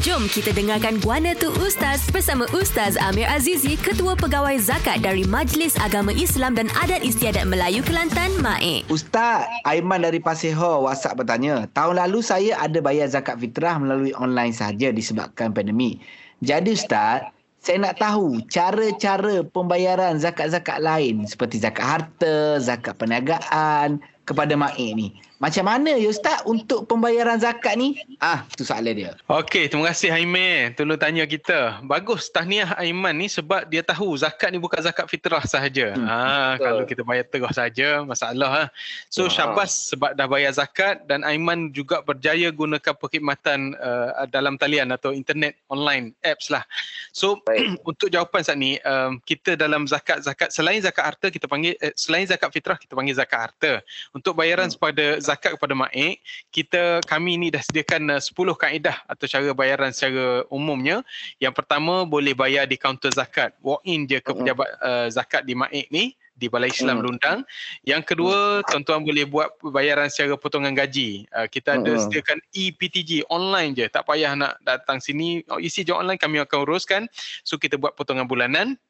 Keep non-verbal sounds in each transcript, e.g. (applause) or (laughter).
Jom kita dengarkan Guana Tu Ustaz bersama Ustaz Amir Azizi, Ketua Pegawai Zakat dari Majlis Agama Islam dan Adat Istiadat Melayu Kelantan, MAIK. Ustaz, Aiman dari Pasir Ho WhatsApp bertanya, tahun lalu saya ada bayar zakat fitrah melalui online sahaja disebabkan pandemik. Jadi Ustaz, saya nak tahu cara-cara pembayaran zakat-zakat lain seperti zakat harta, zakat perniagaan kepada MAIK ni. Macam mana ya Ustaz untuk pembayaran zakat ni? Ah, tu soalan dia. Okey, terima kasih Aiman. Tolong tanya kita. Bagus tahniah Aiman ni sebab dia tahu zakat ni bukan zakat fitrah sahaja. Hmm, ha, kalau kita bayar terus saja masalah ha. So syabas sebab dah bayar zakat dan Aiman juga berjaya gunakan perkhidmatan uh, dalam talian atau internet online apps lah. So (clears throat) untuk jawapan saat ni um, kita dalam zakat-zakat selain zakat harta kita panggil eh, selain zakat fitrah kita panggil zakat harta. Untuk bayaran hmm. kepada zakat kepada maik, kita kami ni dah sediakan uh, 10 kaedah atau cara bayaran secara umumnya. Yang pertama boleh bayar di kaunter zakat. Walk in je ke pejabat uh, zakat di maik ni di Balai Islam Lundang. Yang kedua, tuan-tuan boleh buat bayaran secara potongan gaji. Uh, kita ada sediakan EPTG online je. Tak payah nak datang sini. Oh, isi je online kami akan uruskan. So kita buat potongan bulanan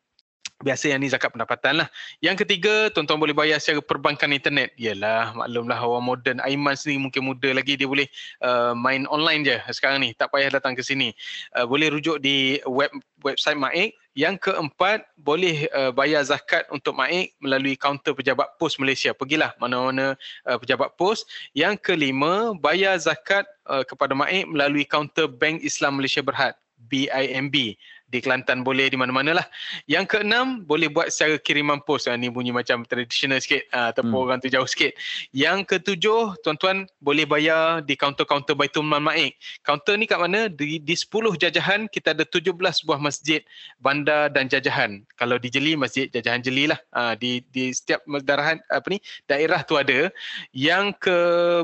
biasa yang ni zakat pendapatan lah. Yang ketiga, tuan-tuan boleh bayar secara perbankan internet. Yalah, maklumlah orang moden. Aiman sendiri mungkin muda lagi, dia boleh uh, main online je sekarang ni. Tak payah datang ke sini. Uh, boleh rujuk di web website Maik. Yang keempat, boleh uh, bayar zakat untuk Maik melalui kaunter pejabat pos Malaysia. Pergilah mana-mana uh, pejabat pos. Yang kelima, bayar zakat uh, kepada Maik melalui kaunter Bank Islam Malaysia Berhad. BIMB di Kelantan boleh di mana-mana lah. Yang keenam, boleh buat secara kiriman pos. Ha, ni bunyi macam tradisional sikit ha, ataupun hmm. orang tu jauh sikit. Yang ketujuh, tuan-tuan boleh bayar di kaunter-kaunter Baitul Mal Ma'ik. Kaunter ni kat mana? Di, di 10 jajahan, kita ada 17 buah masjid, bandar dan jajahan. Kalau di Jeli, masjid jajahan Jeli lah. Ha, di, di setiap darahan, apa ni, daerah tu ada. Yang ke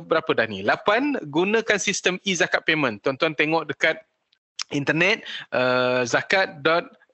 berapa dah ni? 8, gunakan sistem e-zakat payment. Tuan-tuan tengok dekat internet uh, zakat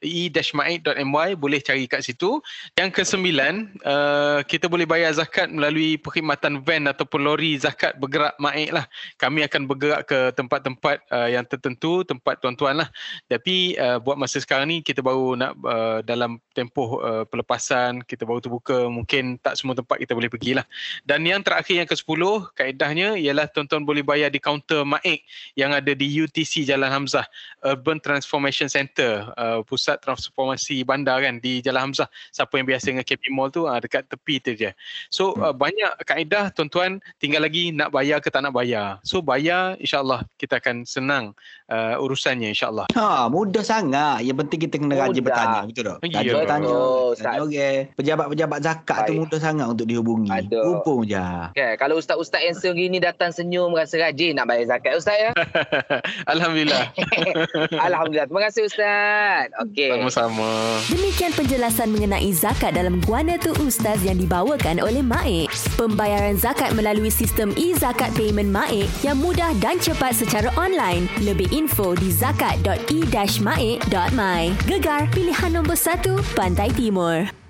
e-ma'id.my boleh cari kat situ. Yang kesembilan, uh, kita boleh bayar zakat melalui perkhidmatan van ataupun lori zakat bergerak ma'id lah. Kami akan bergerak ke tempat-tempat uh, yang tertentu, tempat tuan-tuan lah. Tapi uh, buat masa sekarang ni kita baru nak uh, dalam tempoh uh, pelepasan, kita baru terbuka, mungkin tak semua tempat kita boleh pergi lah. Dan yang terakhir yang ke-10, kaedahnya ialah tuan-tuan boleh bayar di kaunter ma'id yang ada di UTC Jalan Hamzah, Urban Transformation Center, uh, pusat pusat transformasi bandar kan di Jalan Hamzah. Siapa yang biasa dengan KP Mall tu uh, dekat tepi tu je. So uh, banyak kaedah tuan-tuan tinggal lagi nak bayar ke tak nak bayar. So bayar insya-Allah kita akan senang uh, urusannya insya-Allah. Ha mudah sangat. Yang penting kita kena rajin bertanya betul tak? Ya, tanya tanya. Oh, tanya okey. Pejabat-pejabat zakat Baik. tu mudah sangat untuk dihubungi. Hubung je. Okay. Kalau ustaz-ustaz yang sering ni datang senyum rasa rajin nak bayar zakat ustaz ya. (laughs) Alhamdulillah. (laughs) Alhamdulillah. Terima kasih ustaz. Okey. Okay. Sama-sama. Demikian penjelasan mengenai zakat dalam Guana Tu Ustaz yang dibawakan oleh Maik. Pembayaran zakat melalui sistem e-zakat payment Maik yang mudah dan cepat secara online. Lebih info di zakat.e-maik.my. Gegar pilihan nombor 1 Pantai Timur.